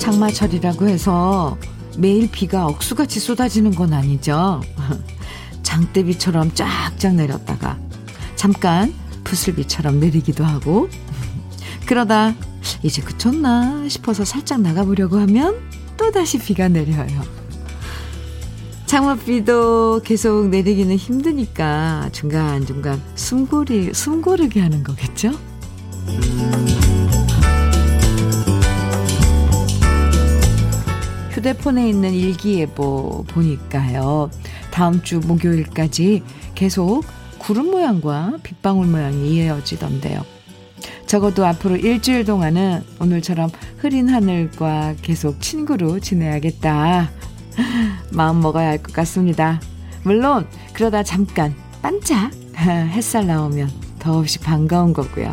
장마철이라고 해서 매일 비가 억수같이 쏟아지는 건 아니죠. 장대비처럼 쫙쫙 내렸다가 잠깐 부슬비처럼 내리기도 하고 그러다 이제 그쳤나 싶어서 살짝 나가보려고 하면 또다시 비가 내려요. 장맛비도 계속 내리기는 힘드니까 중간중간 숨고리, 숨고르게 하는 거겠죠? 휴대폰에 있는 일기예보 보니까요. 다음 주 목요일까지 계속 구름 모양과 빗방울 모양이 이어지던데요. 적어도 앞으로 일주일 동안은 오늘처럼 흐린 하늘과 계속 친구로 지내야겠다. 마음 먹어야 할 것 같습니다. 물론 그러다 잠깐 반짝 햇살 나오면 더없이 반가운 거고요.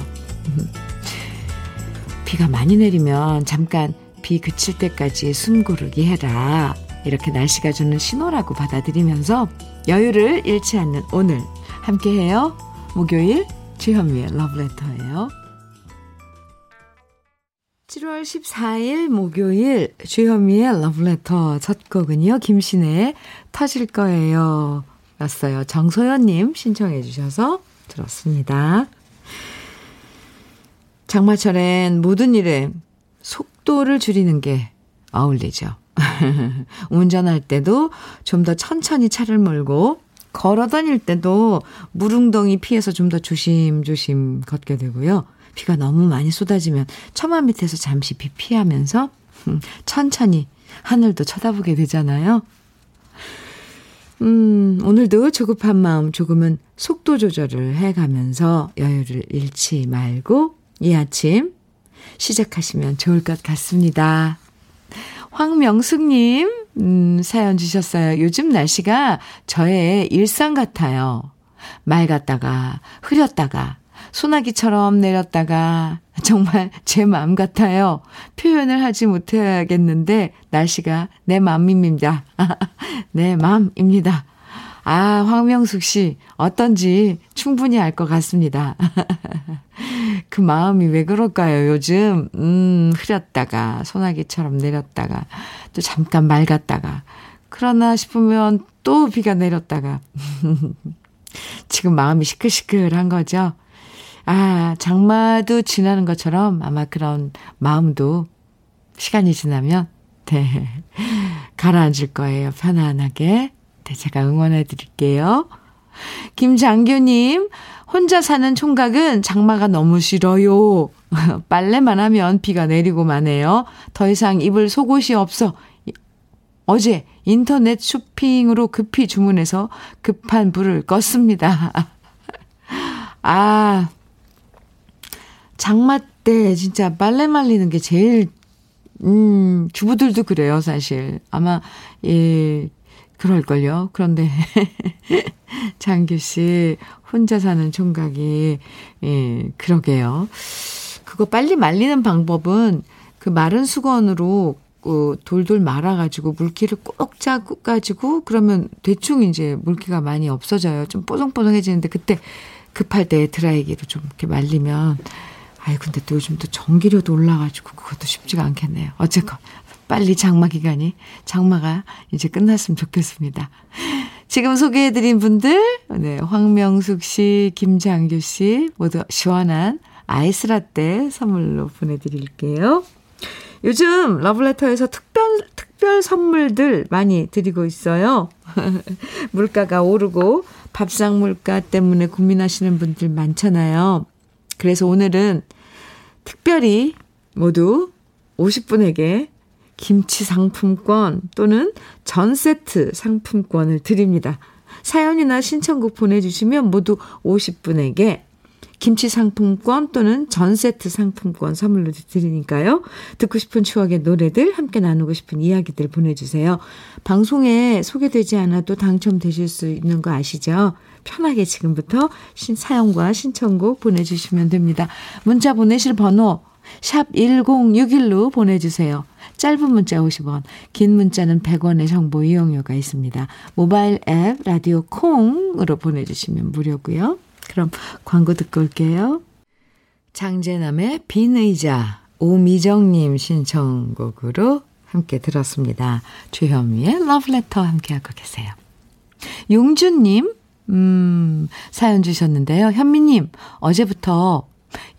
비가 많이 내리면 잠깐 비 그칠 때까지 숨 고르기 해라. 이렇게 날씨가 주는 신호라고 받아들이면서 여유를 잃지 않는 오늘 함께해요. 목요일 주현미의 러브레터예요. 7월 14일 목요일 주현미의 러브레터 첫 곡은요. 김신의 터질 거예요. 였어요. 정소연님 신청해 주셔서 들었습니다. 장마철엔 모든 일에 속도를 줄이는 게 어울리죠. 운전할 때도 좀 더 천천히 차를 몰고 걸어 다닐 때도 무릉덩이 피해서 좀 더 조심조심 걷게 되고요. 비가 너무 많이 쏟아지면 처마 밑에서 잠시 비 피하면서 천천히 하늘도 쳐다보게 되잖아요. 음, 오늘도 조급한 마음 조금은 속도 조절을 해 가면서 여유를 잃지 말고 이 아침 시작하시면 좋을 것 같습니다. 황명숙님, 음, 사연 주셨어요. 요즘 날씨가 저의 일상 같아요. 맑았다가, 흐렸다가, 소나기처럼 내렸다가, 정말 제 마음 같아요. 표현을 하지 못해야겠는데, 날씨가 내 마음입니다. 내 마음입니다. 아, 황명숙 씨, 어떤지 충분히 알 것 같습니다. 그 마음이 왜 그럴까요, 요즘? 음, 흐렸다가, 소나기처럼 내렸다가, 또 잠깐 맑았다가, 그러나 싶으면 또 비가 내렸다가. 지금 마음이 시끌시끌한 거죠? 아, 장마도 지나는 것처럼 아마 그런 마음도 시간이 지나면, 네, 가라앉을 거예요, 편안하게. 네, 제가 응원해 드릴게요. 김장규님, 혼자 사는 총각은 장마가 너무 싫어요. 빨래만 하면 비가 내리고 마네요. 더 이상 입을 속옷이 없어. 어제 인터넷 쇼핑으로 급히 주문해서 급한 불을 껐습니다. 아, 장마 때 진짜 빨래 말리는 게 제일, 음, 주부들도 그래요, 사실. 아마, 예, 그럴걸요. 그런데 장규 씨 혼자 사는 총각이 예, 그러게요. 그거 빨리 말리는 방법은 그 마른 수건으로 그 돌돌 말아가지고 물기를 꼭 짜가지고 그러면 대충 이제 물기가 많이 없어져요. 좀 뽀송뽀송해지는데 그때 급할 때 드라이기로 좀 이렇게 말리면 아이 근데 또 요즘 또 전기료도 올라가지고 그것도 쉽지가 않겠네요. 어쨌건 빨리 장마 기간이, 장마가 이제 끝났으면 좋겠습니다. 지금 소개해드린 분들, 네, 황명숙 씨, 김장규 씨, 모두 시원한 아이스 라떼 선물로 보내드릴게요. 요즘 러블레터에서 특별, 특별 선물들 많이 드리고 있어요. 물가가 오르고 밥상 물가 때문에 고민하시는 분들 많잖아요. 그래서 오늘은 특별히 모두 50분에게 김치 상품권 또는 전 세트 상품권을 드립니다. 사연이나 신청곡 보내주시면 모두 50분에게 김치 상품권 또는 전 세트 상품권 선물로 드리니까요. 듣고 싶은 추억의 노래들, 함께 나누고 싶은 이야기들 보내주세요. 방송에 소개되지 않아도 당첨되실 수 있는 거 아시죠? 편하게 지금부터 신, 사연과 신청곡 보내주시면 됩니다. 문자 보내실 번호 샵 1061로 보내주세요. 짧은 문자 50원, 긴 문자는 100원의 정보 이용료가 있습니다. 모바일 앱 라디오 콩으로 보내주시면 무료고요. 그럼 광고 듣고 올게요. 장재남의 빈 의자 오미정님 신청곡으로 함께 들었습니다. 주현미의 러브레터 함께하고 계세요. 용준님 음, 사연 주셨는데요. 현미님, 어제부터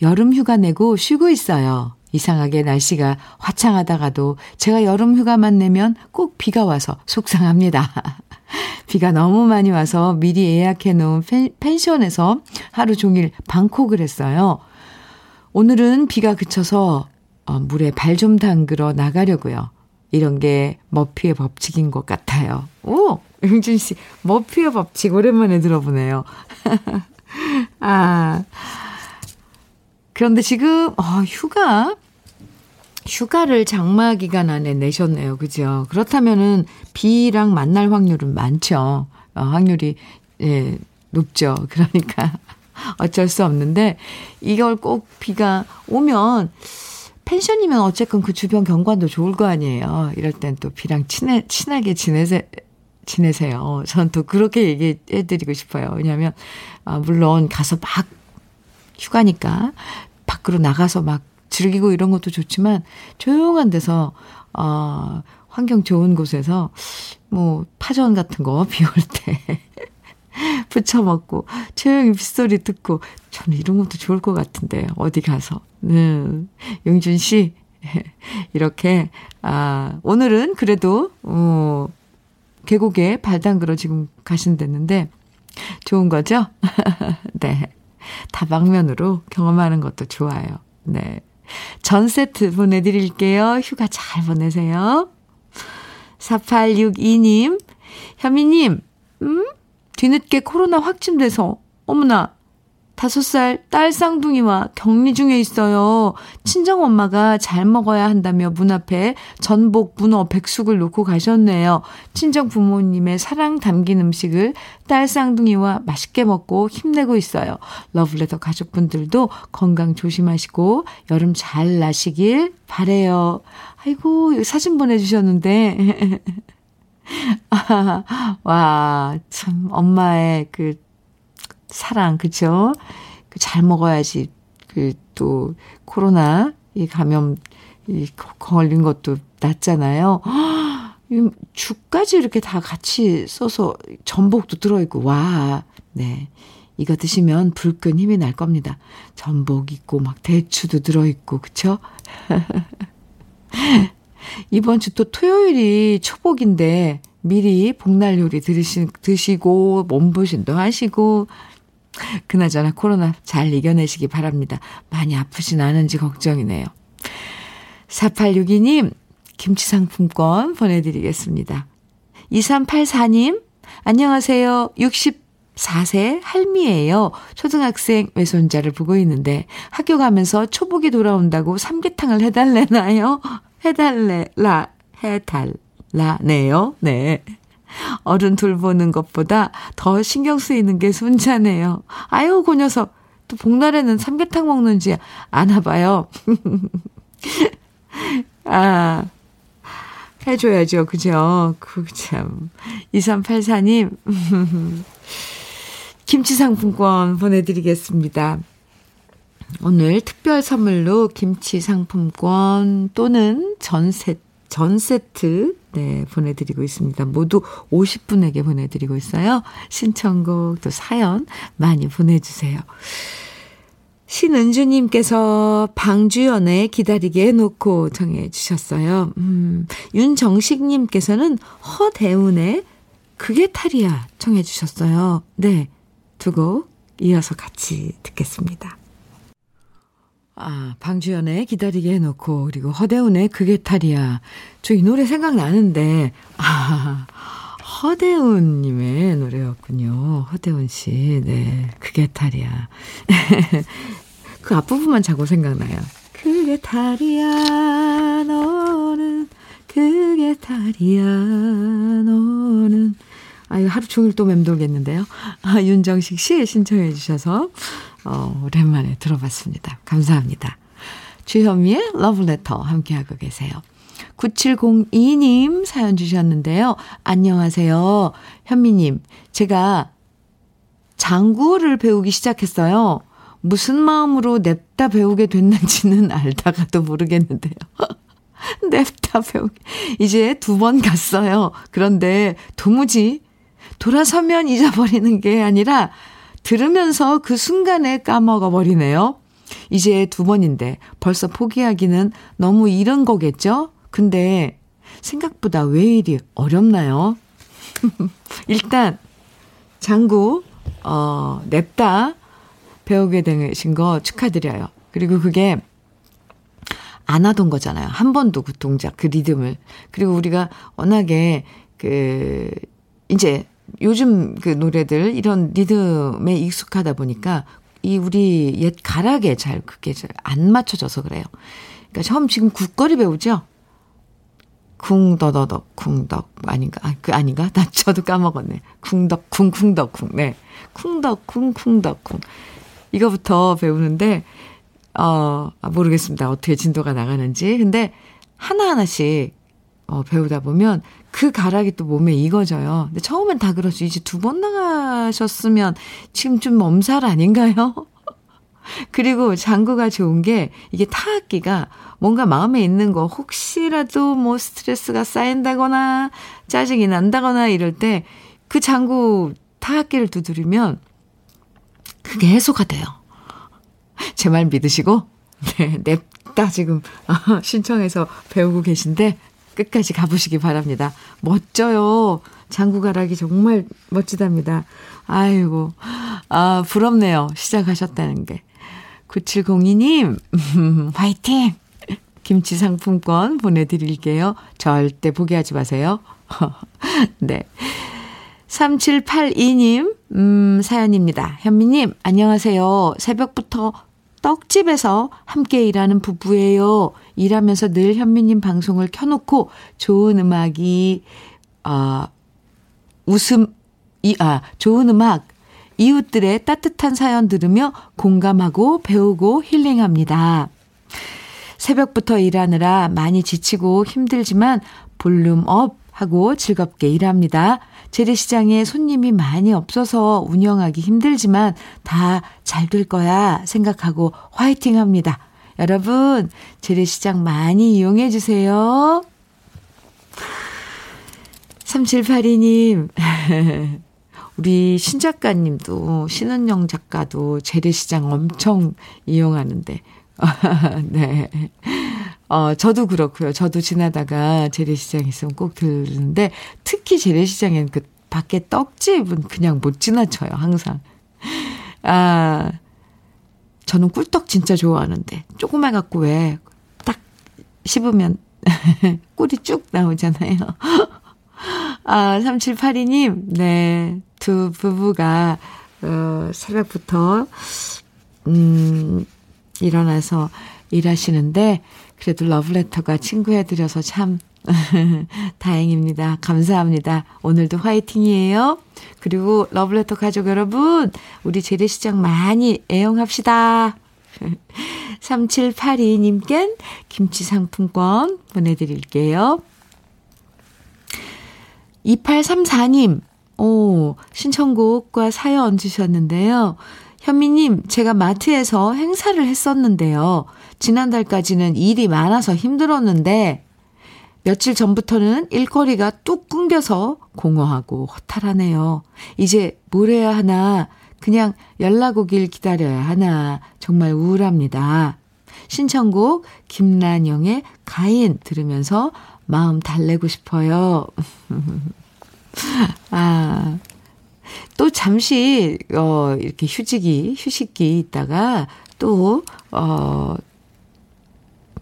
여름 휴가 내고 쉬고 있어요. 이상하게 날씨가 화창하다가도 제가 여름 휴가만 내면 꼭 비가 와서 속상합니다. 비가 너무 많이 와서 미리 예약해 놓은 펜션에서 하루 종일 방콕을 했어요. 오늘은 비가 그쳐서 어, 물에 발 좀 담그러 나가려고요. 이런 게 머피의 법칙인 것 같아요. 오! 용준 씨, 머피의 법칙 오랜만에 들어보네요. 아. 그런데 지금, 어, 휴가? 휴가를 장마 기간 안에 내셨네요. 그죠? 그렇다면은 비랑 만날 확률은 많죠. 어, 확률이, 예, 높죠. 그러니까 어쩔 수 없는데 이걸 꼭 비가 오면 펜션이면 어쨌건 그 주변 경관도 좋을 거 아니에요. 이럴 땐 또 비랑 친해, 친하게 지내세, 지내세요. 전 또 그렇게 얘기해 드리고 싶어요. 왜냐하면, 아, 물론 가서 막 휴가니까 밖으로 나가서 막 즐기고 이런 것도 좋지만 조용한 데서, 어, 환경 좋은 곳에서 뭐 파전 같은 거 비 올 때 부쳐 먹고 조용히 빗소리 듣고 저는 이런 것도 좋을 것 같은데 어디 가서 네. 용준 씨 이렇게 아 오늘은 그래도 어 계곡에 발 담그러 지금 가신댔는데 좋은 거죠? 네. 다방면으로 경험하는 것도 좋아요. 네. 전 세트 보내드릴게요. 휴가 잘 보내세요. 4862님, 현미님, 음? 뒤늦게 코로나 확진돼서, 어머나, 다섯 살 딸 쌍둥이와 격리 중에 있어요. 친정 엄마가 잘 먹어야 한다며 문 앞에 전복, 문어, 백숙을 놓고 가셨네요. 친정 부모님의 사랑 담긴 음식을 딸 쌍둥이와 맛있게 먹고 힘내고 있어요. 러블레터 가족분들도 건강 조심하시고 여름 잘 나시길 바래요. 아이고, 사진 보내주셨는데. 아, 와, 참, 엄마의 그 사랑, 그쵸? 그잘 먹어야지. 그 또 코로나 이 감염 이 걸린 것도 낫잖아요. 죽까지 이렇게 다 같이 써서 전복도 들어있고, 와, 네. 이거 드시면 불끈 힘이 날 겁니다. 전복 있고, 막 대추도 들어있고, 그쵸? 이번 주 또 토요일이 초복인데, 미리 복날 요리 들으시, 드시고, 몸보신도 하시고, 그나저나 코로나 잘 이겨내시기 바랍니다. 많이 아프진 않은지 걱정이네요. 4862님, 김치 상품권 보내드리겠습니다. 2384님, 안녕하세요. 64세 할미예요. 초등학생 외손자를 보고 있는데 학교 가면서 초복이 돌아온다고 삼계탕을 해달래나요? 해달래라, 해달라네요. 네. 어른 돌보는 것보다 더 신경 쓰이는 게 손자네요. 아유, 그 녀석. 또 복날에는 삼계탕 먹는지 아나 봐요. 아, 해줘야죠. 그죠? 그 참. 2384님, 김치 상품권 보내드리겠습니다. 오늘 특별 선물로 김치 상품권 또는 전 세, 전 세트 네, 보내드리고 있습니다. 모두 50분에게 보내드리고 있어요. 신청곡 또 사연 많이 보내주세요. 신은주님께서 방주연의 기다리게 해놓고 정해 주셨어요. 음, 윤정식님께서는 허대운의 그게 탈이야 청해 주셨어요. 네, 두곡 이어서 같이 듣겠습니다. 아, 방주연의 기다리게 해놓고, 그리고 허대훈의 그게 탈이야. 저 이 노래 생각나는데, 아, 허대훈님의 노래였군요. 허대훈 씨, 네, 그게 탈이야. 그 앞부분만 자꾸 생각나요. 그게 탈이야, 너는, 그게 탈이야, 너는. 아유, 하루 종일 또 맴돌겠는데요. 아, 윤정식 씨 신청해 주셔서, 어, 오랜만에 들어봤습니다. 감사합니다. 주현미의 러브레터 함께하고 계세요. 9702님 사연 주셨는데요. 안녕하세요. 현미님, 제가 장구를 배우기 시작했어요. 무슨 마음으로 냅다 배우게 됐는지는 알다가도 모르겠는데요. 냅다 배우게. 이제 두 번 갔어요. 그런데 도무지 돌아서면 잊어버리는 게 아니라 들으면서 그 순간에 까먹어 버리네요. 이제 두 번인데 벌써 포기하기는 너무 이른 거겠죠? 근데 생각보다 왜 이리 어렵나요? 일단 장구 어 냅다 배우게 되신 거 축하드려요. 그리고 그게 안 하던 거잖아요. 한 번도 그 동작, 그 리듬을. 그리고 우리가 워낙에 그 이제 요즘 그 노래들 이런 리듬에 익숙하다 보니까 이 우리 옛 가락에 잘 그게 잘 안 맞춰져서 그래요. 그러니까 처음 지금 국거리 배우죠? 쿵더더덕 쿵덕 아닌가? 아, 그 아닌가? 나 저도 까먹었네. 쿵덕 쿵쿵덕 쿵. 네. 쿵덕 쿵쿵덕 쿵. 이거부터 배우는데 어, 아, 모르겠습니다. 어떻게 진도가 나가는지. 근데 하나 하나씩 어, 배우다 보면 그 가락이 또 몸에 익어져요. 근데 처음엔 다 그렇죠. 이제 두 번 나가셨으면 지금 좀 엄살 아닌가요? 그리고 장구가 좋은 게 이게 타악기가 뭔가 마음에 있는 거 혹시라도 뭐 스트레스가 쌓인다거나 짜증이 난다거나 이럴 때 그 장구 타악기를 두드리면 그게 해소가 돼요. 제 말 믿으시고 네, 냅다 지금 신청해서 배우고 계신데 끝까지 가보시기 바랍니다. 멋져요. 장구가락이 정말 멋지답니다. 아이고, 아, 부럽네요. 시작하셨다는 게. 9702님, 화이팅! 김치 상품권 보내드릴게요. 절대 포기하지 마세요. 네. 3782님, 음, 사연입니다. 현미님, 안녕하세요. 새벽부터 떡집에서 함께 일하는 부부예요. 일하면서 늘 현미님 방송을 켜놓고 좋은 음악이, 아, 웃음, 이, 아, 좋은 음악, 이웃들의 따뜻한 사연 들으며 공감하고 배우고 힐링합니다. 새벽부터 일하느라 많이 지치고 힘들지만 volume up 하고 즐겁게 일합니다. 재래시장에 손님이 많이 없어서 운영하기 힘들지만 다 잘 될 거야 생각하고 화이팅 합니다. 여러분, 재래시장 많이 이용해 주세요. 3782님, 우리 신 작가님도, 신은영 작가도 재래시장 엄청 이용하는데, 네. 어, 저도 그렇고요. 저도 지나다가 재래시장 있으면 꼭 들르는데, 특히 재래시장엔 그 밖에 떡집은 그냥 못 지나쳐요, 항상. 아, 저는 꿀떡 진짜 좋아하는데, 조그만 갖고 왜, 딱 씹으면 꿀이 쭉 나오잖아요. 아, 3782님, 네. 두 부부가, 어, 새벽부터, 음, 일어나서 일하시는데, 그래도 러브레터가 친구해드려서 참 다행입니다. 감사합니다. 오늘도 화이팅이에요. 그리고 러브레터 가족 여러분, 우리 재래시장 많이 애용합시다. 3782님껜 김치 상품권 보내드릴게요. 2834님, 오, 신청곡과 사연 주셨는데요. 현미님, 제가 마트에서 행사를 했었는데요. 지난달까지는 일이 많아서 힘들었는데, 며칠 전부터는 일거리가 뚝 끊겨서 공허하고 허탈하네요. 이제 뭘 해야 하나, 그냥 연락 오길 기다려야 하나, 정말 우울합니다. 신청곡 김란영의 가인 들으면서 마음 달래고 싶어요. 아, 또 잠시, 어, 이렇게 휴직이, 휴식기 있다가 또, 어,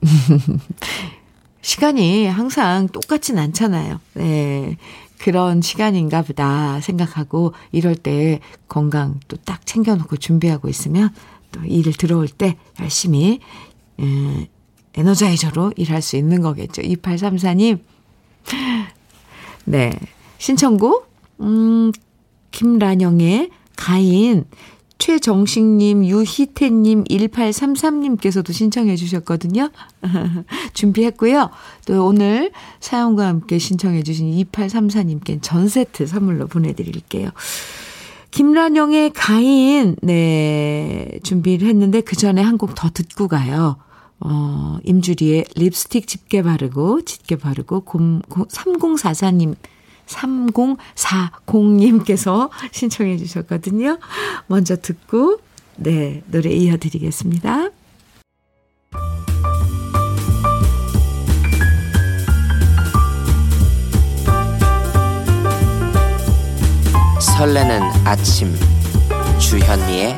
시간이 항상 똑같진 않잖아요. 네. 그런 시간인가 보다 생각하고 이럴 때 건강 또 딱 챙겨놓고 준비하고 있으면 또 일을 들어올 때 열심히 에, 에너자이저로 일할 수 있는 거겠죠. 2834님. 네. 신청곡 음, 김란영의 가인, 최정식님, 유희태님, 1833님께서도 신청해 주셨거든요. 준비했고요. 또 오늘 사연과 함께 신청해 주신 2834님께 전 세트 선물로 보내드릴게요. 김란영의 가인, 네, 준비를 했는데 그 전에 한 곡 더 듣고 가요. 어, 임주리의 립스틱 짙게 바르고, 짙게 바르고, 3044님 3040님께서 신청해 주셨거든요. 먼저 듣고, 네, 노래 이어드리겠습니다. 설레는 아침 주현미의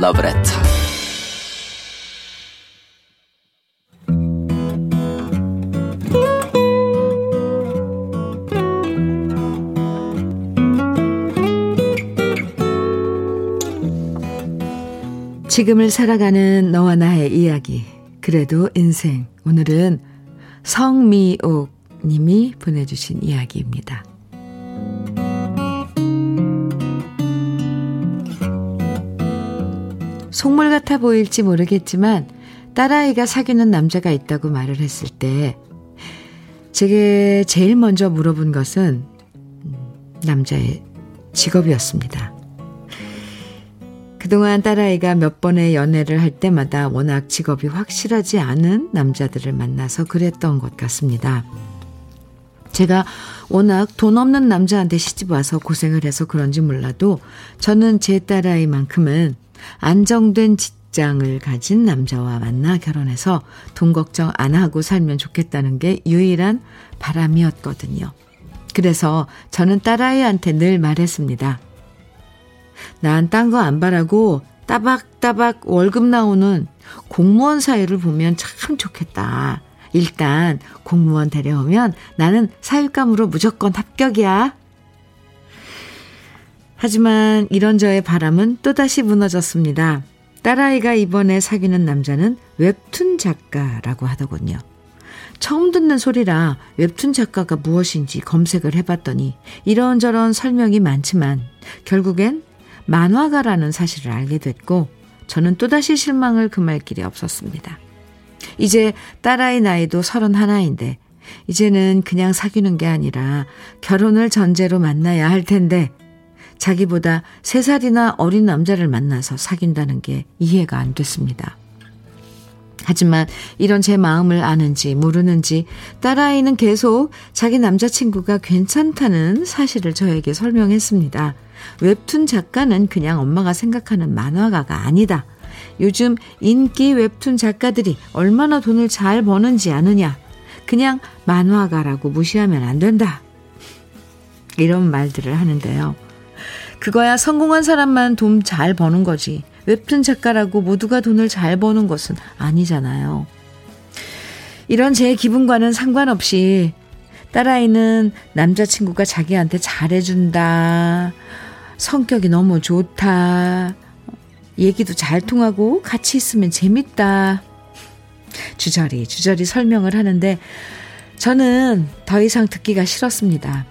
러브레터 지금을 살아가는 너와 나의 이야기. 그래도 인생. 오늘은 성미옥 님이 보내주신 이야기입니다. 속물 같아 보일지 모르겠지만 딸아이가 사귀는 남자가 있다고 말을 했을 때 제게 제일 먼저 물어본 것은 남자의 직업이었습니다. 그동안 딸아이가 몇 번의 연애를 할 때마다 워낙 직업이 확실하지 않은 남자들을 만나서 그랬던 것 같습니다. 제가 워낙 돈 없는 남자한테 시집 와서 고생을 해서 그런지 몰라도 저는 제 딸아이만큼은 안정된 직장을 가진 남자와 만나 결혼해서 돈 걱정 안 하고 살면 좋겠다는 게 유일한 바람이었거든요. 그래서 저는 딸아이한테 늘 말했습니다. 난 딴 거 안 바라고 따박따박 월급 나오는 공무원 사회를 보면 참 좋겠다. 일단 공무원 데려오면 나는 사육감으로 무조건 합격이야. 하지만 이런 저의 바람은 또다시 무너졌습니다. 딸아이가 이번에 사귀는 남자는 웹툰 작가라고 하더군요. 처음 듣는 소리라 웹툰 작가가 무엇인지 검색을 해봤더니 이런저런 설명이 많지만 결국엔 만화가라는 사실을 알게 됐고 저는 또다시 실망을 금할 길이 없었습니다. 이제 딸아이 나이도 서른 하나인데 이제는 그냥 사귀는 게 아니라 결혼을 전제로 만나야 할 텐데 자기보다 세살이나 어린 남자를 만나서 사귄다는 게 이해가 안 됐습니다. 하지만 이런 제 마음을 아는지 모르는지 딸아이는 계속 자기 남자친구가 괜찮다는 사실을 저에게 설명했습니다. 웹툰 작가는 그냥 엄마가 생각하는 만화가가 아니다. 요즘 인기 웹툰 작가들이 얼마나 돈을 잘 버는지 아느냐. 그냥 만화가라고 무시하면 안 된다. 이런 말들을 하는데요. 그거야 성공한 사람만 돈 잘 버는 거지. 웹툰 작가라고 모두가 돈을 잘 버는 것은 아니잖아요. 이런 제 기분과는 상관없이 딸아이는 남자친구가 자기한테 잘해준다. 성격이 너무 좋다. 얘기도 잘 통하고 같이 있으면 재밌다. 주저리 주저리 설명을 하는데 저는 더 이상 듣기가 싫었습니다.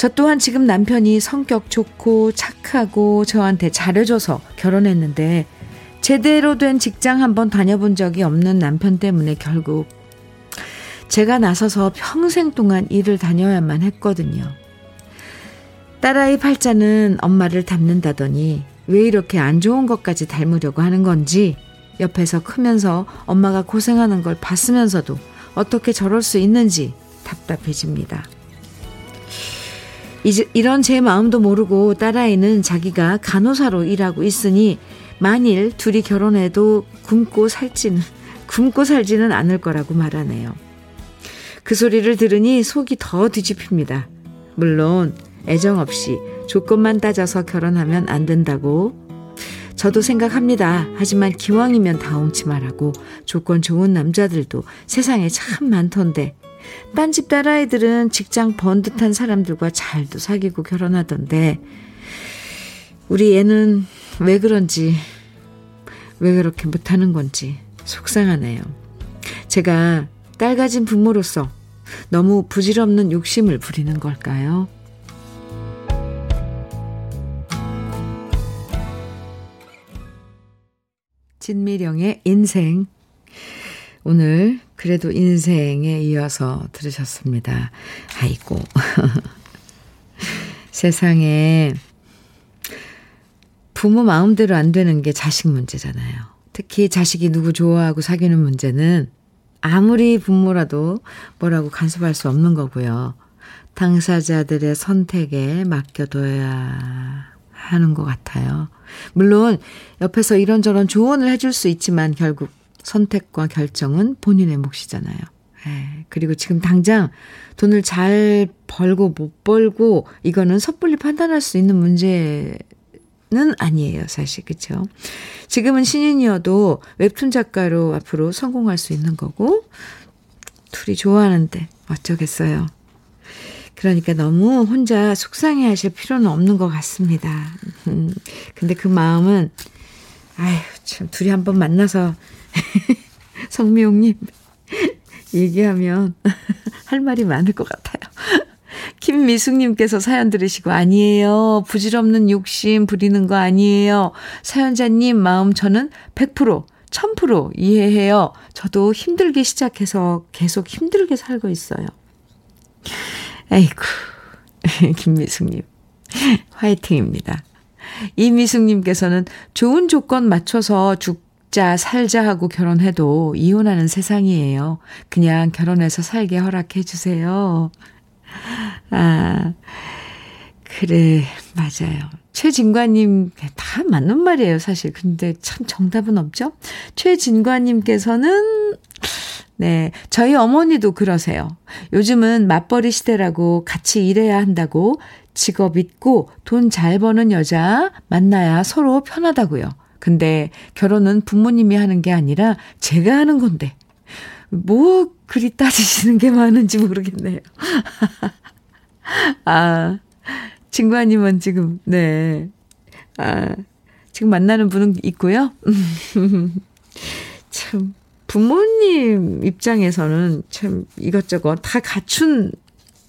저 또한 지금 남편이 성격 좋고 착하고 저한테 잘해줘서 결혼했는데 제대로 된 직장 한번 다녀본 적이 없는 남편 때문에 결국 제가 나서서 평생 동안 일을 다녀야만 했거든요. 딸아이 팔자는 엄마를 닮는다더니 왜 이렇게 안 좋은 것까지 닮으려고 하는 건지 옆에서 크면서 엄마가 고생하는 걸 봤으면서도 어떻게 저럴 수 있는지 답답해집니다. 이제 이런 제 마음도 모르고 딸아이는 자기가 간호사로 일하고 있으니 만일 둘이 결혼해도 굶고 살지는 굶고 살지는 않을 거라고 말하네요. 그 소리를 들으니 속이 더 뒤집힙니다. 물론 애정 없이 조건만 따져서 결혼하면 안 된다고 저도 생각합니다. 하지만 기왕이면 다홍치 말하고 조건 좋은 남자들도 세상에 참 많던데 딴 집 딸아이들은 직장 번듯한 사람들과 잘도 사귀고 결혼하던데 우리 애는 왜 그런지 왜 그렇게 못하는 건지 속상하네요. 제가 딸 가진 부모로서 너무 부질없는 욕심을 부리는 걸까요? 진미령의 인생 오늘 그래도 인생에 이어서 들으셨습니다. 아이고. 세상에 부모 마음대로 안 되는 게 자식 문제잖아요. 특히 자식이 누구 좋아하고 사귀는 문제는 아무리 부모라도 뭐라고 간섭할 수 없는 거고요. 당사자들의 선택에 맡겨둬야 하는 것 같아요. 물론 옆에서 이런저런 조언을 해줄 수 있지만 결국 선택과 결정은 본인의 몫이잖아요. 에, 예, 그리고 지금 당장 돈을 잘 벌고 못 벌고 이거는 섣불리 판단할 수 있는 문제 는 아니에요, 사실. 그렇죠? 지금은 신인이어도 웹툰 작가로 앞으로 성공할 수 있는 거고 둘이 좋아하는데 어쩌겠어요. 그러니까 너무 혼자 속상해 하실 필요는 없는 것 같습니다. 음, 근데 그 마음은, 아휴, 참, 둘이 한번 만나서, 성미용님, 얘기하면 할 말이 많을 것 같아요. 김미숙님께서 사연 들으시고, 아니에요. 부질없는 욕심 부리는 거 아니에요. 사연자님 마음 저는 100%, 1000% 이해해요. 저도 힘들게 시작해서 계속 힘들게 살고 있어요. 아이고, 김미숙님. 화이팅입니다. 이미숙님께서는 좋은 조건 맞춰서 죽 자, 살자 하고 결혼해도 이혼하는 세상이에요. 그냥 결혼해서 살게 허락해 주세요. 아, 그래, 맞아요. 최진관님, 다 맞는 말이에요, 사실. 근데 참 정답은 없죠? 최진관님께서는 네. 저희 어머니도 그러세요. 요즘은 맞벌이 시대라고 같이 일해야 한다고 직업 있고 돈 잘 버는 여자 만나야 서로 편하다고요. 근데 결혼은 부모님이 하는 게 아니라 제가 하는 건데. 뭐 그리 따지시는 게 많은지 모르겠네요. 아, 친구아님은 지금, 네. 아, 지금 만나는 분은 있고요. 참, 부모님 입장에서는 참 이것저것 다 갖춘,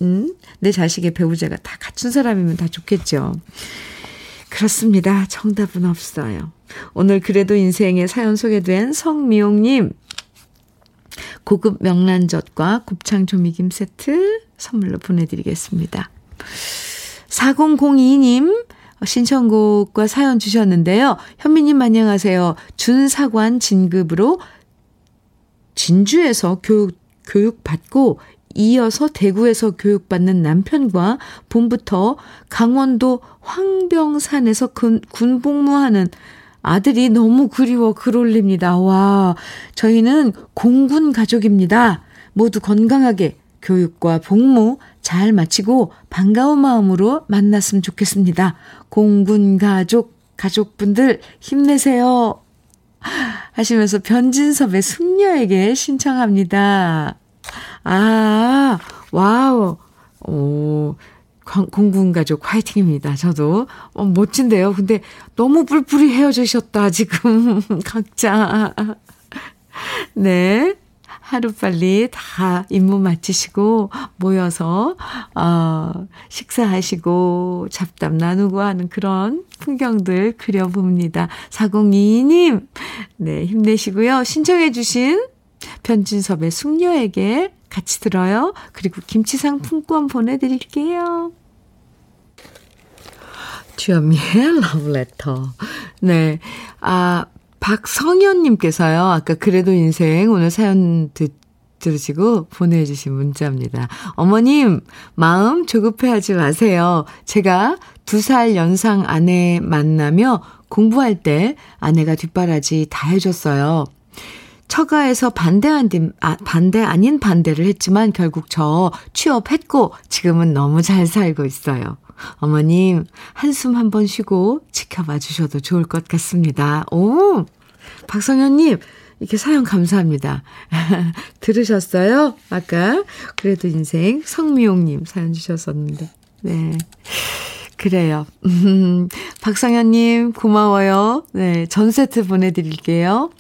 음? 내 자식의 배우자가 다 갖춘 사람이면 다 좋겠죠. 그렇습니다. 정답은 없어요. 오늘 그래도 인생의 사연 소개된 성미용님, 고급 명란젓과 곱창 조미김 세트 선물로 보내드리겠습니다. 4002님, 신청곡과 사연 주셨는데요. 현미님 안녕하세요. 준사관 진급으로 진주에서 교육, 교육받고 이어서 대구에서 교육받는 남편과 봄부터 강원도 황병산에서 군, 군복무하는 아들이 너무 그리워 글 올립니다. 와, 저희는 공군 가족입니다. 모두 건강하게 교육과 복무 잘 마치고 반가운 마음으로 만났으면 좋겠습니다. 공군 가족, 가족분들 힘내세요. 하시면서 변진섭의 숙녀에게 신청합니다. 아, wow. 오, 공군 가족 화이팅입니다. 저도. 어, 멋진데요. 근데 너무 뿔뿔이 헤어지셨다, 지금. 각자. 네. 하루빨리 다 임무 마치시고 모여서 어 식사하시고 잡담 나누고 하는 그런 풍경들 그려봅니다. 4022님 네 힘내시고요. 신청해 주신 변진섭의 숙녀에게 같이 들어요. 그리고 김치 상품권 보내 드릴게요. 주현미의 러브레터. 네. 아, 박성현님께서요, 아까 그래도 인생 오늘 사연 듣, 들으시고 보내주신 문자입니다. 어머님, 마음 조급해 하지 마세요. 제가 두 살 연상 아내 만나며 공부할 때 아내가 뒷바라지 다 해줬어요. 처가에서 반대한, 아, 반대 아닌 반대를 했지만 결국 저 취업했고 지금은 너무 잘 살고 있어요. 어머님, 한숨 한번 쉬고 지켜봐 주셔도 좋을 것 같습니다. 오! 박성현님, 이렇게 사연 감사합니다. 들으셨어요? 아까? 그래도 인생 성미용님 사연 주셨었는데. 네. 그래요. 음, 박성현님, 고마워요. 네, 전 세트 보내드릴게요.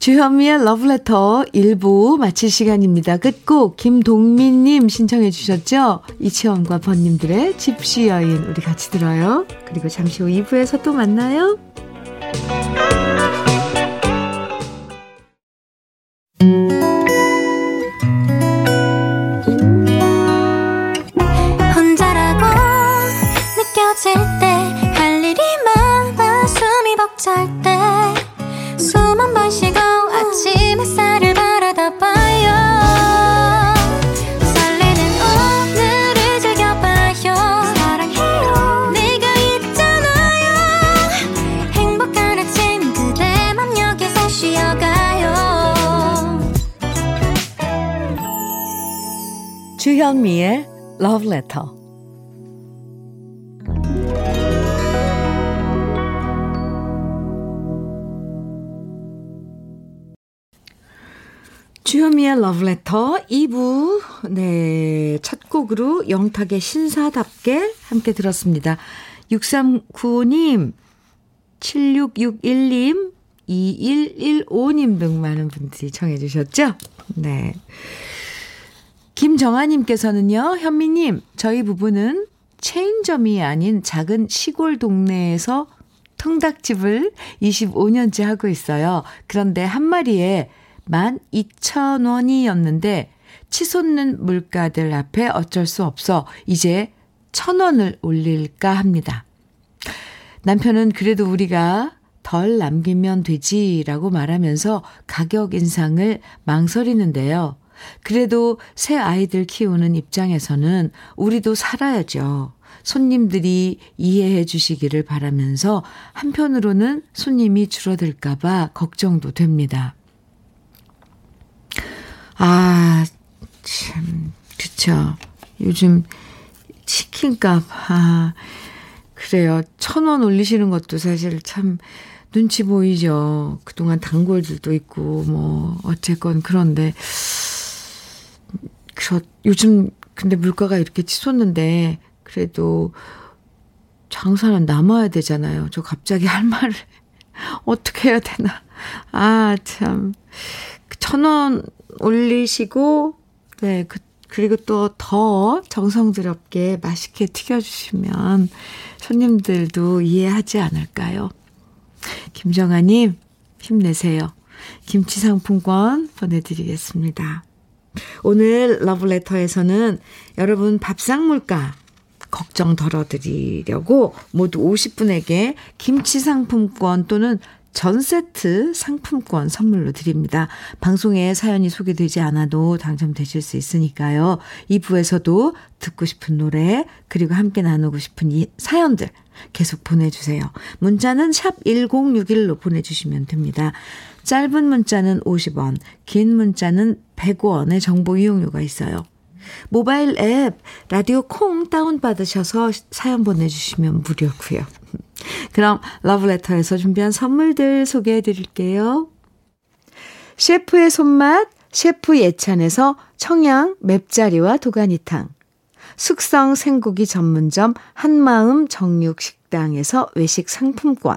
주현미의 러브레터 1부 마칠 시간입니다. 끝곡 김동민님 신청해 주셨죠? 이채원과 번님들의 집시 여인 우리 같이 들어요. 그리고 잠시 후 2부에서 또 만나요. 혼자라고 느껴질 때 할 일이 많아 숨이 벅찰 때 주현미의 Love Letter. 주현미의 Love Letter 2부. 네. 첫 곡으로 영탁의 신사답게 함께 들었습니다. 6395님, 7661님, 2115님 등 많은 분들이 청해 주셨죠? 네. 김정아님께서는요, 현미님, 저희 부부는 체인점이 아닌 작은 시골 동네에서 통닭집을 25년째 하고 있어요. 그런데 한 마리에 12,000원이었는데 치솟는 물가들 앞에 어쩔 수 없어 이제 1,000원을 올릴까 합니다. 남편은 그래도 우리가 덜 남기면 되지라고 말하면서 가격 인상을 망설이는데요. 그래도 새 아이들 키우는 입장에서는 우리도 살아야죠. 손님들이 이해해 주시기를 바라면서 한편으로는 손님이 줄어들까봐 걱정도 됩니다. 아, 참, 그쵸. 요즘 치킨값, 아, 그래요. 천 원 올리시는 것도 사실 참 눈치 보이죠. 그동안 단골들도 있고, 뭐, 어쨌건 그런데, 그렇, 요즘 근데 물가가 이렇게 치솟는데, 그래도 장사는 남아야 되잖아요. 저 갑자기 할 말을 어떻게 해야 되나. 아, 참. 천 원 올리시고, 네, 그, 그리고 또 더 정성스럽게 맛있게 튀겨주시면 손님들도 이해하지 않을까요? 김정아님, 힘내세요. 김치 상품권 보내드리겠습니다. 오늘 러브레터에서는 여러분 밥상 물가 걱정 덜어드리려고 모두 50분에게 김치 상품권 또는 전 세트 상품권 선물로 드립니다. 방송에 사연이 소개되지 않아도 당첨되실 수 있으니까요. 2부에서도 듣고 싶은 노래 그리고 함께 나누고 싶은 이 사연들 계속 보내주세요. 문자는 샵 1061로 보내주시면 됩니다. 짧은 문자는 50원, 긴 문자는 100원의 정보 이용료가 있어요. 모바일 앱 라디오 콩 다운받으셔서 사연 보내주시면 무료고요. 그럼 러브레터에서 준비한 선물들 소개해 드릴게요. 셰프의 손맛 셰프 예찬에서 청양 맵자리와 도가니탕 숙성 생고기 전문점 한마음 정육식당에서 외식 상품권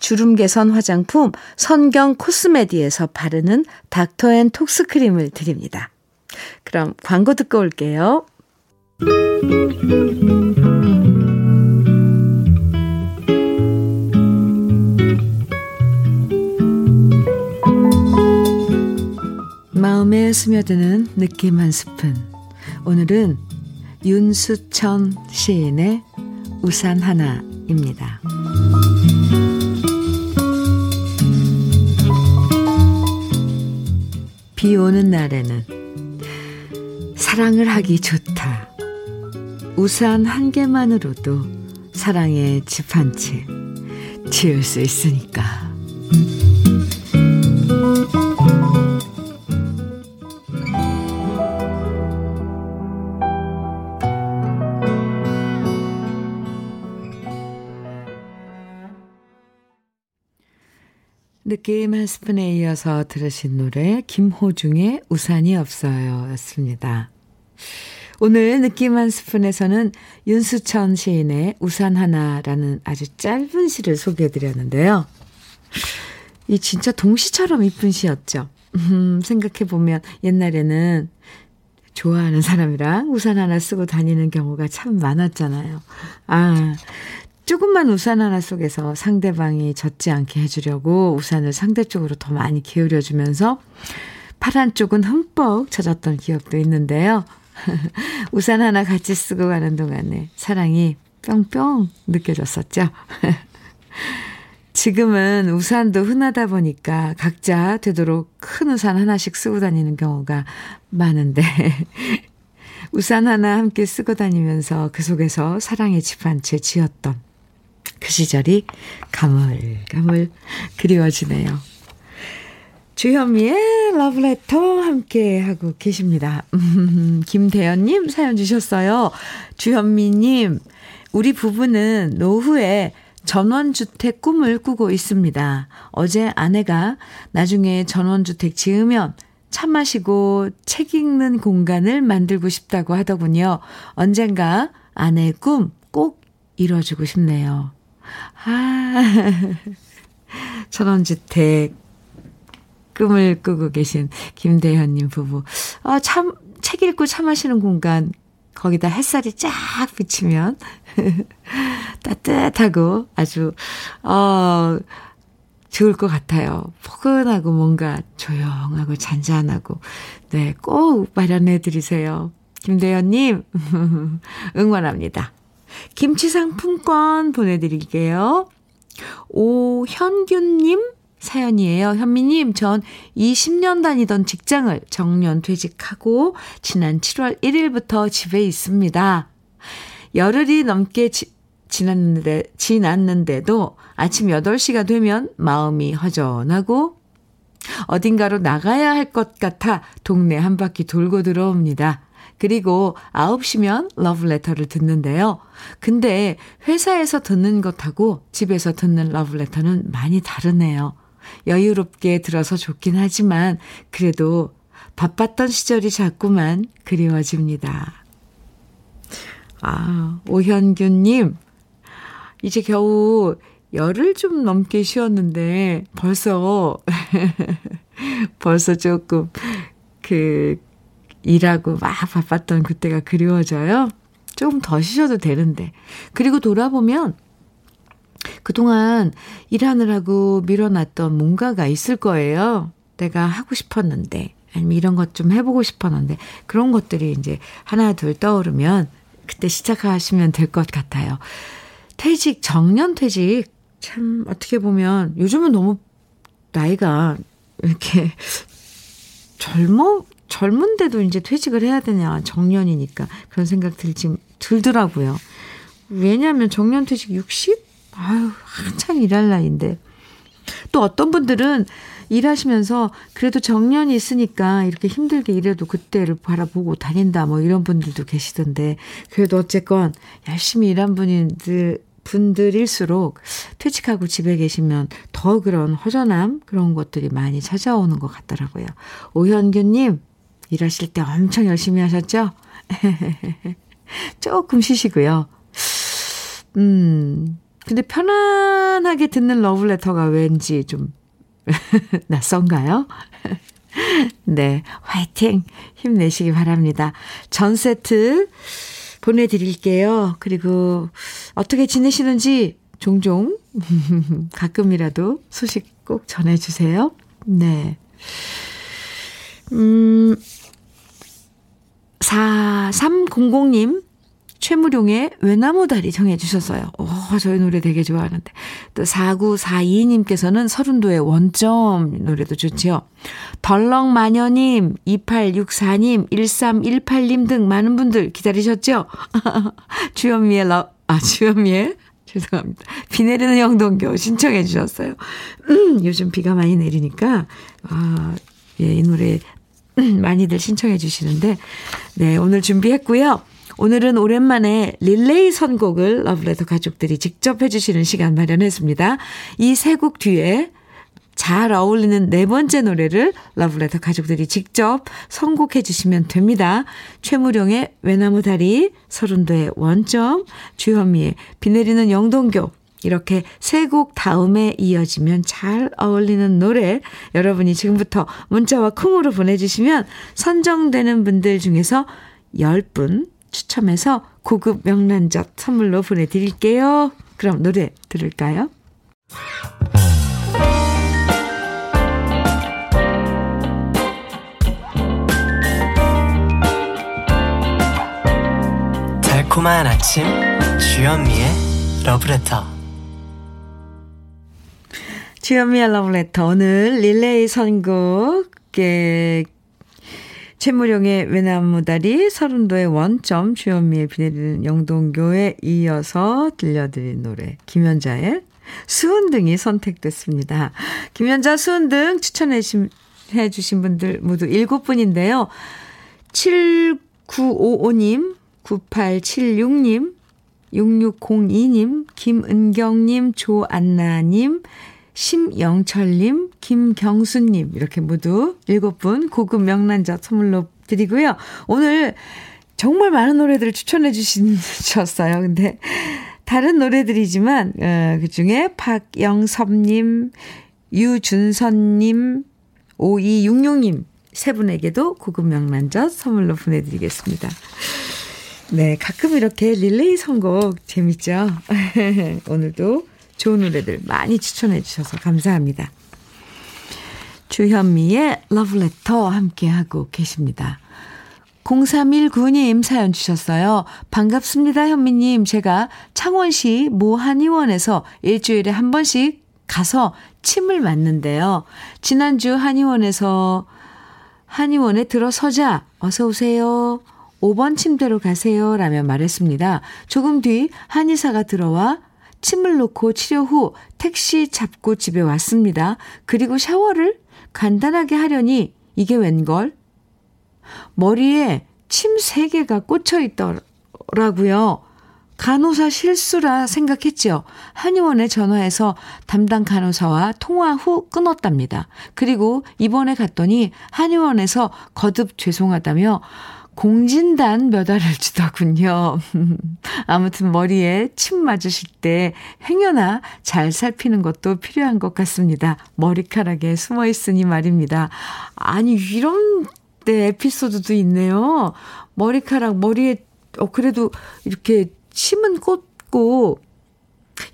주름 개선 화장품 선경 코스메디에서 바르는 닥터앤톡스 크림을 드립니다. 그럼 광고 듣고 올게요. 마음에 스며드는 느낌 한 스푼. 오늘은 윤수천 시인의 우산 하나입니다. 비 오는 날에는 사랑을 하기 좋다. 우산 한 개만으로도 사랑의 집 한 채 지을 수 있으니까. 느낌 한 스푼에 이어서 들으신 노래 김호중의 우산이 없어요 였습니다. 오늘 느낌 한 스푼에서는 윤수천 시인의 우산 하나라는 아주 짧은 시를 소개해 드렸는데요. 이 진짜 동시처럼 이쁜 시였죠. 음, 생각해 보면 옛날에는 좋아하는 사람이랑 우산 하나 쓰고 다니는 경우가 참 많았잖아요. 아, 조금만 우산 하나 속에서 상대방이 젖지 않게 해주려고 우산을 상대 쪽으로 더 많이 기울여주면서 파란 쪽은 흠뻑 젖었던 기억도 있는데요. 우산 하나 같이 쓰고 가는 동안에 사랑이 뿅뿅 느껴졌었죠. 지금은 우산도 흔하다 보니까 각자 되도록 큰 우산 하나씩 쓰고 다니는 경우가 많은데 우산 하나 함께 쓰고 다니면서 그 속에서 사랑의 집한채 지었던 그 시절이 가물가물 그리워지네요. 주현미의 러브레터 함께 하고 계십니다. 김대현님 사연 주셨어요. 주현미님, 우리 부부는 노후에 전원주택 꿈을 꾸고 있습니다. 어제 아내가 나중에 전원주택 지으면 차 마시고 책 읽는 공간을 만들고 싶다고 하더군요. 언젠가 아내의 꿈 꼭 이뤄주고 싶네요. 아, 천원주택 꿈을 꾸고 계신 김대현님 부부. 아, 참, 책 읽고 차 마시는 공간, 거기다 햇살이 쫙 비치면 따뜻하고 아주, 어, 좋을 것 같아요. 포근하고 뭔가 조용하고 잔잔하고. 네, 꼭 마련해 드리세요. 김대현님, 응원합니다. 김치 상품권 보내드릴게요. 오현균님 사연이에요. 현미님, 전 20년 다니던 직장을 정년 퇴직하고 지난 7월 1일부터 집에 있습니다. 열흘이 넘게 지, 지났는데, 지났는데도 아침 8시가 되면 마음이 허전하고 어딘가로 나가야 할 것 같아 동네 한 바퀴 돌고 들어옵니다. 그리고 9시면 러브레터를 듣는데요. 근데 회사에서 듣는 것하고 집에서 듣는 러브레터는 많이 다르네요. 여유롭게 들어서 좋긴 하지만 그래도 바빴던 시절이 자꾸만 그리워집니다. 아, 오현규님, 이제 겨우 열흘 좀 넘게 쉬었는데 벌써, 벌써 조금 그 일하고 막 바빴던 그때가 그리워져요. 조금 더 쉬셔도 되는데. 그리고 돌아보면 그동안 일하느라고 밀어놨던 뭔가가 있을 거예요. 내가 하고 싶었는데, 아니면 이런 것 좀 해보고 싶었는데, 그런 것들이 이제 하나, 둘 떠오르면 그때 시작하시면 될 것 같아요. 퇴직, 정년 퇴직, 참, 어떻게 보면 요즘은 너무 나이가 이렇게 젊어, 젊은데도 이제 퇴직을 해야 되냐, 정년이니까. 그런 생각 들지, 들더라고요. 왜냐하면 정년 퇴직 60? 아유, 한창 일할 나이인데. 또 어떤 분들은 일하시면서 그래도 정년이 있으니까 이렇게 힘들게 일해도 그때를 바라보고 다닌다 뭐 이런 분들도 계시던데 그래도 어쨌건 열심히 일한 분들 분들일수록 퇴직하고 집에 계시면 더 그런 허전함 그런 것들이 많이 찾아오는 것 같더라고요. 오현규님 일하실 때 엄청 열심히 하셨죠? 조금 쉬시고요. 음, 근데 편안하게 듣는 러브레터가 왠지 좀 낯선가요? 네, 화이팅! 힘내시기 바랍니다. 전 세트 보내드릴게요. 그리고 어떻게 지내시는지 종종 가끔이라도 소식 꼭 전해주세요. 네. 음, 4300님, 최무룡의 외나무다리 정해주셨어요. 오, 저희 노래 되게 좋아하는데. 또 4942님께서는 서른도의 원점 노래도 좋지요. 덜렁마녀님, 2864님, 1318님 등 많은 분들 기다리셨죠? 주현미의 러, 아, 주현미의 죄송합니다. 비 내리는 영동교 신청해 주셨어요. 음, 요즘 비가 많이 내리니까, 아, 예, 이 노래 많이들 신청해 주시는데, 네, 오늘 준비했고요. 오늘은 오랜만에 릴레이 선곡을 러브레터 가족들이 직접 해주시는 시간 마련했습니다. 이 세 곡 뒤에 잘 어울리는 네 번째 노래를 러브레터 가족들이 직접 선곡해 주시면 됩니다. 최무룡의 외나무 다리, 서른도의 원점, 주현미의 비 내리는 영동교, 이렇게 세 곡 다음에 이어지면 잘 어울리는 노래 여러분이 지금부터 문자와 콩으로 보내주시면 선정되는 분들 중에서 10분 추첨해서 고급 명란젓 선물로 보내드릴게요. 그럼 노래 들을까요? 달콤한 아침 주현미의 러브레터 주현미의 러브레터 오늘 릴레이 선곡에 최무룡의 외나무다리 서른도의 원점 주현미의 비 내리는 영동교에 이어서 들려드린 노래 김연자의 수은등이 선택됐습니다. 김연자 수은등 추천해 주신 분들 모두 7분인데요. 7955님, 9876님, 6602님, 김은경님, 조안나님, 심영철님, 김경수님, 이렇게 모두 일곱 분 고급 명란젓 선물로 드리고요. 오늘 정말 많은 노래들을 추천해 주셨어요. 근데 다른 노래들이지만, 어, 그 중에 박영섭님, 유준선님, 5266님, 세 분에게도 고급 명란젓 선물로 보내드리겠습니다. 네, 가끔 이렇게 릴레이 선곡 재밌죠? 오늘도 좋은 노래들 많이 추천해 주셔서 감사합니다. 주현미의 러브레터 함께하고 계십니다. 0319님 사연 주셨어요. 반갑습니다, 현미님. 제가 창원시 모 한의원에서 일주일에 한 번씩 가서 침을 맞는데요. 지난주 한의원에서 한의원에 들어서자 어서 오세요. 5번 침대로 가세요. 라며 말했습니다. 조금 뒤 한의사가 들어와 침을 놓고 치료 후 택시 잡고 집에 왔습니다. 그리고 샤워를 간단하게 하려니 이게 웬걸? 머리에 침 3개가 꽂혀 있더라고요. 간호사 실수라 생각했지요. 한의원에 전화해서 담당 간호사와 통화 후 끊었답니다. 그리고 이번에 갔더니 한의원에서 거듭 죄송하다며 공진단 몇 알을 주더군요. 아무튼 머리에 침 맞으실 때 행여나 잘 살피는 것도 필요한 것 같습니다. 머리카락에 숨어 있으니 말입니다. 아니, 이런 때 에피소드도 있네요. 머리카락, 머리에, 어, 그래도 이렇게 침은 꽂고,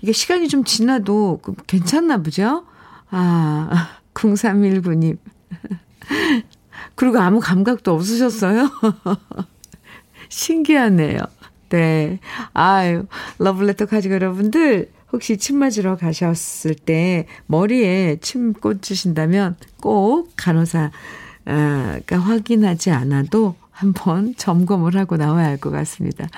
이게 시간이 좀 지나도 괜찮나 보죠? 아, 0319님. 그리고 아무 감각도 없으셨어요? 신기하네요. 네. 아유, 러블레터 가지고 여러분들, 혹시 침 맞으러 가셨을 때 머리에 침 꽂으신다면 꼭 간호사가 확인하지 않아도 한번 점검을 하고 나와야 할 것 같습니다.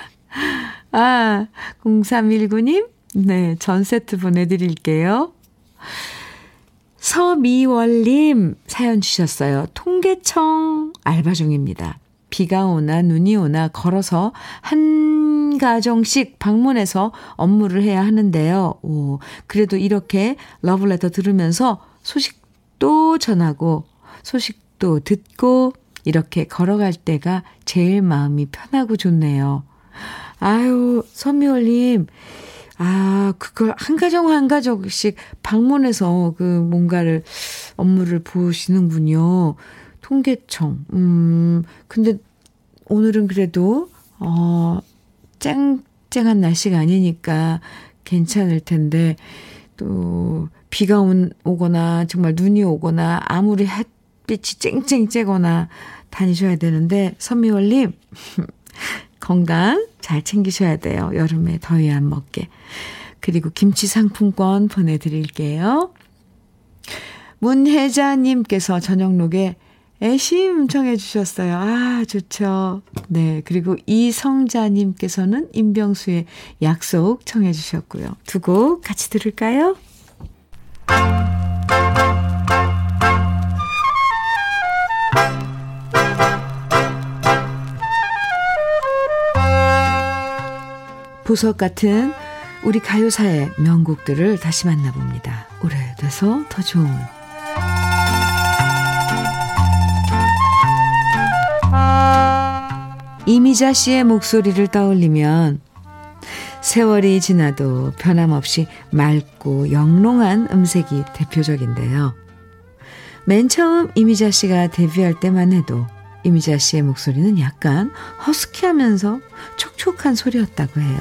아, 0319님, 네, 전 세트 보내드릴게요. 서미월님 사연 주셨어요. 통계청 알바 중입니다. 비가 오나 눈이 오나 걸어서 한 가정씩 방문해서 업무를 해야 하는데요. 오, 그래도 이렇게 러브레터 들으면서 소식도 전하고 소식도 듣고 이렇게 걸어갈 때가 제일 마음이 편하고 좋네요. 아유, 서미월님, 아, 그걸 한 가정 한 가정씩 방문해서 그 뭔가를 업무를 보시는군요. 통계청. 음, 근데 오늘은 그래도, 어, 쨍쨍한 날씨가 아니니까 괜찮을 텐데, 또, 비가 온, 오거나, 정말 눈이 오거나, 아무리 해, 햇빛이 쨍쨍 쬐거나 다니셔야 되는데, 선미월님, 건강 잘 챙기셔야 돼요. 여름에 더위 안 먹게. 그리고 김치 상품권 보내드릴게요. 문혜자님께서 저녁록에 애심 청해 주셨어요. 아, 좋죠. 네. 그리고 이성자님께서는 임병수의 약속 청해 주셨고요. 두 곡 같이 들을까요? 보석 같은 우리 가요사의 명곡들을 다시 만나봅니다. 오래돼서 더 좋은 이미자 씨의 목소리를 떠올리면 세월이 지나도 변함없이 맑고 영롱한 음색이 대표적인데요. 맨 처음 이미자 씨가 데뷔할 때만 해도 이미자 씨의 목소리는 약간 허스키하면서 촉촉한 소리였다고 해요.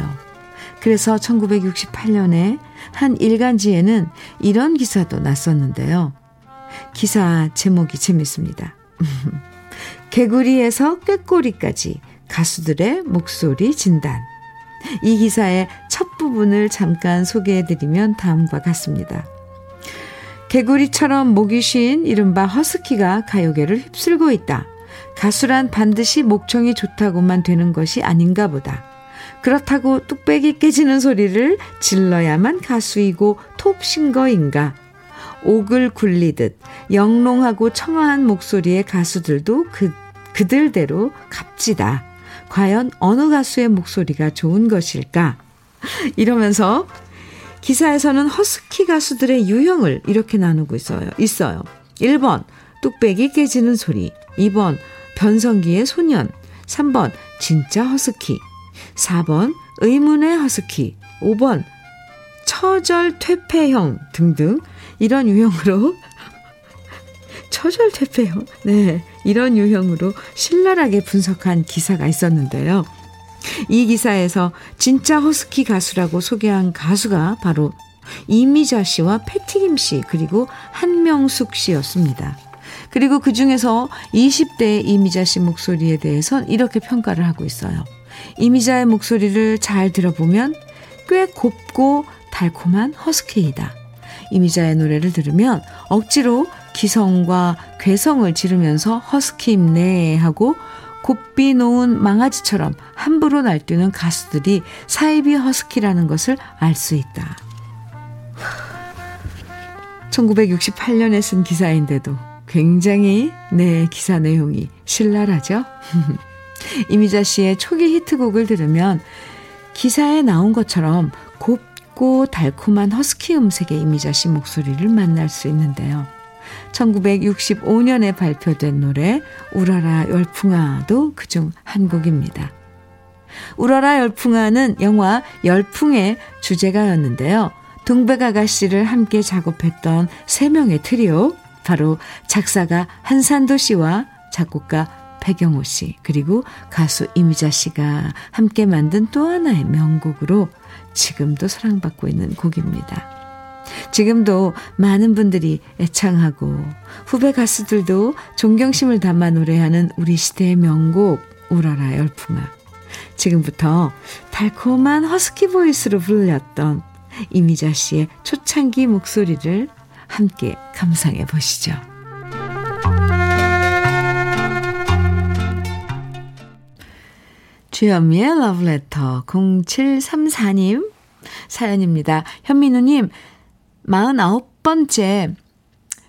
그래서 1968년에 한 일간지에는 이런 기사도 났었는데요. 기사 제목이 재밌습니다. 개구리에서 꾀꼬리까지 가수들의 목소리 진단. 이 기사의 첫 부분을 잠깐 소개해드리면 다음과 같습니다. 개구리처럼 목이 쉰 이른바 허스키가 가요계를 휩쓸고 있다. 가수란 반드시 목청이 좋다고만 되는 것이 아닌가 보다. 그렇다고 뚝배기 깨지는 소리를 질러야만 가수이고 톱싱거인가. 옥을 굴리듯 영롱하고 청아한 목소리의 가수들도 그, 그들대로 값지다. 과연 어느 가수의 목소리가 좋은 것일까? 이러면서 기사에서는 허스키 가수들의 유형을 이렇게 나누고 있어요. 있어요. 1번, 뚝배기 깨지는 소리. 2번, 변성기의 소년. 3번, 진짜 허스키. 4번, 의문의 허스키. 5번, 처절 퇴폐형 등등 이런 유형으로 처절 퇴폐형. 네. 이런 유형으로 신랄하게 분석한 기사가 있었는데요. 이 기사에서 진짜 허스키 가수라고 소개한 가수가 바로 이미자 씨와 패티김 씨 그리고 한명숙 씨였습니다. 그리고 그 중에서 20대 이미자 씨 목소리에 대해선 이렇게 평가를 하고 있어요. 이미자의 목소리를 잘 들어보면 꽤 곱고 달콤한 허스키이다. 이미자의 노래를 들으면 억지로 기성과 괴성을 지르면서 허스키 입네 하고 곱비 놓은 망아지처럼 함부로 날뛰는 가수들이 사이비 허스키라는 것을 알 수 있다. 1968년에 쓴 기사인데도 굉장히 내 기사 내용이 신랄하죠? 이미자 씨의 초기 히트곡을 들으면 기사에 나온 것처럼 곱고 달콤한 허스키 음색의 이미자 씨 목소리를 만날 수 있는데요. 1965년에 발표된 노래 우라라 열풍아도 그중 한 곡입니다. 우라라 열풍아는 영화 열풍의 주제가였는데요. 동백 아가씨를 함께 작업했던 세 명의 트리오 바로 작사가 한산도 씨와 작곡가 배경호 씨 그리고 가수 이미자 씨가 함께 만든 또 하나의 명곡으로 지금도 사랑받고 있는 곡입니다. 지금도 많은 분들이 애창하고 후배 가수들도 존경심을 담아 노래하는 우리 시대의 명곡 우라라 열풍아. 지금부터 달콤한 허스키 보이스로 불렸던 이미자 씨의 초창기 목소리를 함께 감상해 보시죠. 주현미의 러브레터 0734님 사연입니다. 현민우님 49번째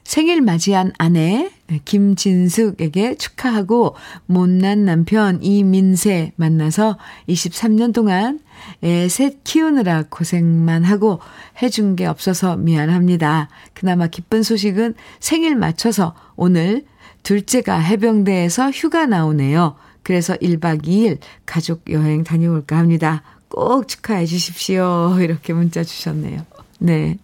생일 맞이한 아내 김진숙에게 축하하고 못난 남편 이민세 만나서 23년 동안 애 셋 키우느라 고생만 하고 해준 게 없어서 미안합니다. 그나마 기쁜 소식은 생일 맞춰서 오늘 둘째가 해병대에서 휴가 나오네요. 그래서 1박 2일 가족 여행 다녀올까 합니다. 꼭 축하해 주십시오. 이렇게 문자 주셨네요. 네.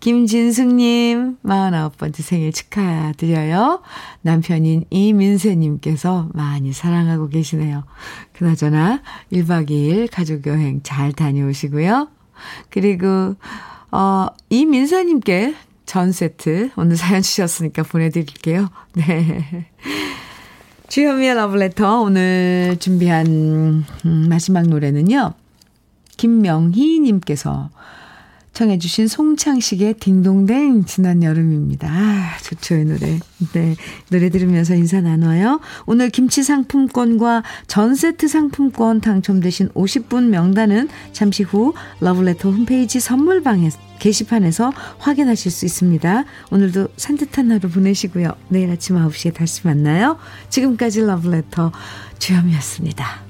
김진숙님, 49번째 생일 축하드려요. 남편인 이민세님께서 많이 사랑하고 계시네요. 그나저나, 1박 2일 가족여행 잘 다녀오시고요. 그리고, 어, 이민사님께 전 세트 오늘 사연 주셨으니까 보내드릴게요. 네. 주현미의 러브레터 오늘 준비한 음, 마지막 노래는요. 김명희님께서 청해 주신 송창식의 딩동댕 지난 여름입니다. 아, 좋죠, 이 노래. 네. 노래 들으면서 인사 나눠요. 오늘 김치 상품권과 전 세트 상품권 당첨되신 50분 명단은 잠시 후 러블레터 홈페이지 선물방에 게시판에서 확인하실 수 있습니다. 오늘도 산뜻한 하루 보내시고요. 내일 아침 9시에 다시 만나요. 지금까지 러블레터 주현미였습니다.